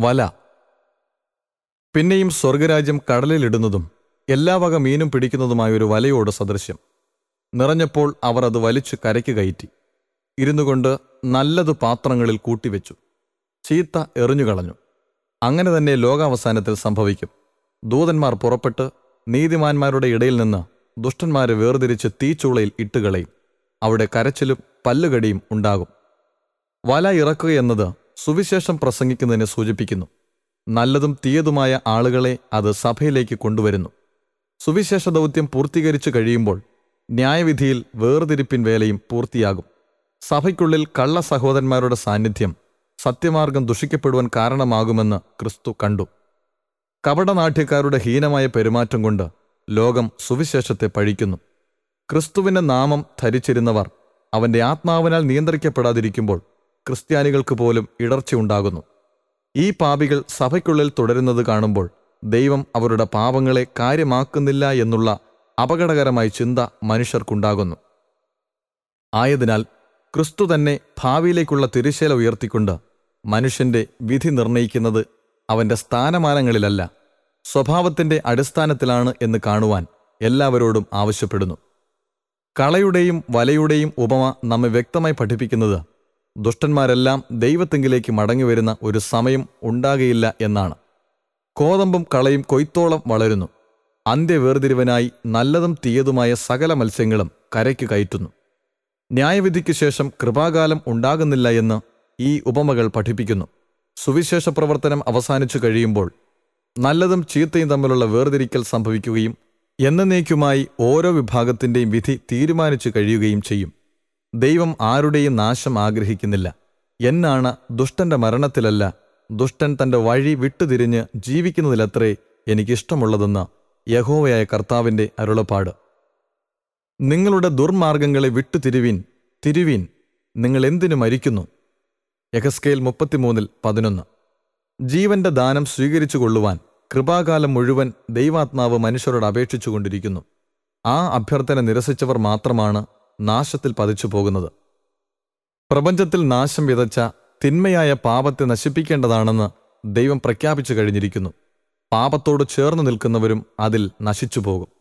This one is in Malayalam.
വല. പിന്നെയും സ്വർഗരാജ്യം കടലിലിടുന്നതും എല്ലാ വക മീനും പിടിക്കുന്നതുമായ ഒരു വലയോട് സദൃശ്യം. നിറഞ്ഞപ്പോൾ അവർ അത് വലിച്ചു കരയ്ക്ക് കയറ്റി. ഇരുന്നു കൊണ്ട് നല്ലത് പാത്രങ്ങളിൽ കൂട്ടിവെച്ചു. ചീത്ത എറിഞ്ഞുകളഞ്ഞു അങ്ങനെ തന്നെ ലോകാവസാനത്തിൽ സംഭവിക്കും. ദൂതന്മാർ പുറപ്പെട്ട് നീതിമാന്മാരുടെ ഇടയിൽ നിന്ന് ദുഷ്ടന്മാരെ വേർതിരിച്ച് തീച്ചൂളയിൽ ഇട്ടുകളയും. അവിടെ കരച്ചിലും പല്ലുകടിയും ഉണ്ടാകും. വല ഇറക്കുക എന്നത് സുവിശേഷം പ്രസംഗിക്കുന്നതിനെ സൂചിപ്പിക്കുന്നു. നല്ലതും തീയതുമായ ആളുകളെ അത് സഭയിലേക്ക് കൊണ്ടുവരുന്നു. സുവിശേഷ ദൗത്യം പൂർത്തീകരിച്ചു കഴിയുമ്പോൾ ന്യായവിധിയിൽ വേർതിരിപ്പിൻ വേലയും പൂർത്തിയാകും. സഭയ്ക്കുള്ളിൽ കള്ള സഹോദരന്മാരുടെ സാന്നിധ്യം സത്യമാർഗം ദുഷിക്കപ്പെടുവാൻ കാരണമാകുമെന്ന് ക്രിസ്തു കണ്ടു. കപടനാട്യക്കാരുടെ ഹീനമായ പെരുമാറ്റം കൊണ്ട് ലോകം സുവിശേഷത്തെ പഴിക്കുന്നു. ക്രിസ്തുവിന്റെ നാമം ധരിച്ചിരുന്നവർ അവന്റെ ആത്മാവിനാൽ നിയന്ത്രിക്കപ്പെടാതിരിക്കുമ്പോൾ ക്രിസ്ത്യാനികൾക്ക് പോലും ഇടർച്ചയുണ്ടാകുന്നു ഈ പാപികൾ സഭയ്ക്കുള്ളിൽ തുടരുന്നത് കാണുമ്പോൾ ദൈവം അവരുടെ പാപങ്ങളെ കാര്യമാക്കുന്നില്ല എന്നുള്ള അപകടകരമായ ചിന്ത മനുഷ്യർക്കുണ്ടാകുന്നു. ആയതിനാൽ ക്രിസ്തു തന്നെ ഭാവിയിലേക്കുള്ള തിരിശേല ഉയർത്തിക്കൊണ്ട് മനുഷ്യന്റെ വിധി നിർണയിക്കുന്നത് അവന്റെ സ്ഥാനമാനങ്ങളിലല്ല സ്വഭാവത്തിന്റെ അടിസ്ഥാനത്തിലാണ് എന്ന് കാണുവാൻ എല്ലാവരോടും ആവശ്യപ്പെടുന്നു. കളയുടെയും വലയുടെയും ഉപമ നമ്മെ വ്യക്തമായി പഠിപ്പിക്കുന്നത് ദുഷ്ടന്മാരെല്ലാം ദൈവത്തെങ്കിലേക്ക് മടങ്ങിവരുന്ന ഒരു സമയം ഉണ്ടാകയില്ല എന്നാണ്. കോതമ്പും കളയും കൊയ്ത്തോളം വളരുന്നു. അന്ത്യവേർതിരിവനായി നല്ലതും തീയതുമായ സകല മത്സ്യങ്ങളും കരയ്ക്ക് കയറ്റുന്നു. ന്യായവിധിക്ക് ശേഷം കൃപാകാലം ഉണ്ടാകുന്നില്ല എന്ന് ഈ ഉപമകൾ പഠിപ്പിക്കുന്നു. സുവിശേഷ പ്രവർത്തനം അവസാനിച്ചു കഴിയുമ്പോൾ നല്ലതും ചീത്തയും തമ്മിലുള്ള വേർതിരിക്കൽ സംഭവിക്കുകയും എന്നേക്കുമായി ഓരോ വിഭാഗത്തിന്റെയും വിധി തീരുമാനിച്ചു കഴിയുകയും ചെയ്യും. ദൈവം ആരുടെയും നാശം ആഗ്രഹിക്കുന്നില്ല. എന്നാണ് ദുഷ്ടന്റെ മരണത്തിലല്ല ദുഷ്ടൻ തന്റെ വഴി വിട്ടുതിരിഞ്ഞ് ജീവിക്കുന്നതിലത്രേ എനിക്കിഷ്ടമുള്ളതെന്ന് യഹോവയായ കർത്താവിന്റെ അരുളപ്പാട്. നിങ്ങളുടെ ദുർമാർഗങ്ങളെ വിട്ടുതിരുവീൻ തിരുവീൻ നിങ്ങൾ എന്തിനു മരിക്കുന്നു? യഹസ്കേൽ മുപ്പത്തിമൂന്നിൽ പതിനൊന്ന്. ജീവന്റെ ദാനം സ്വീകരിച്ചു കൊള്ളുവാൻ കൃപാകാലം മുഴുവൻ ദൈവാത്മാവ് മനുഷ്യരോട് അപേക്ഷിച്ചുകൊണ്ടിരിക്കുന്നു. ആ അഭ്യർത്ഥന നിരസിച്ചവർ മാത്രമാണ് നാശത്തിൽ പതിച്ചു പോകുന്നത്. പ്രപഞ്ചത്തിൽ നാശം വിതച്ച തിന്മയായ പാപത്തെ നശിപ്പിക്കേണ്ടതാണെന്ന് ദൈവം പ്രഖ്യാപിച്ചു കഴിഞ്ഞിരിക്കുന്നു. പാപത്തോട് ചേർന്ന് നിൽക്കുന്നവരും അതിൽ നശിച്ചു പോകും.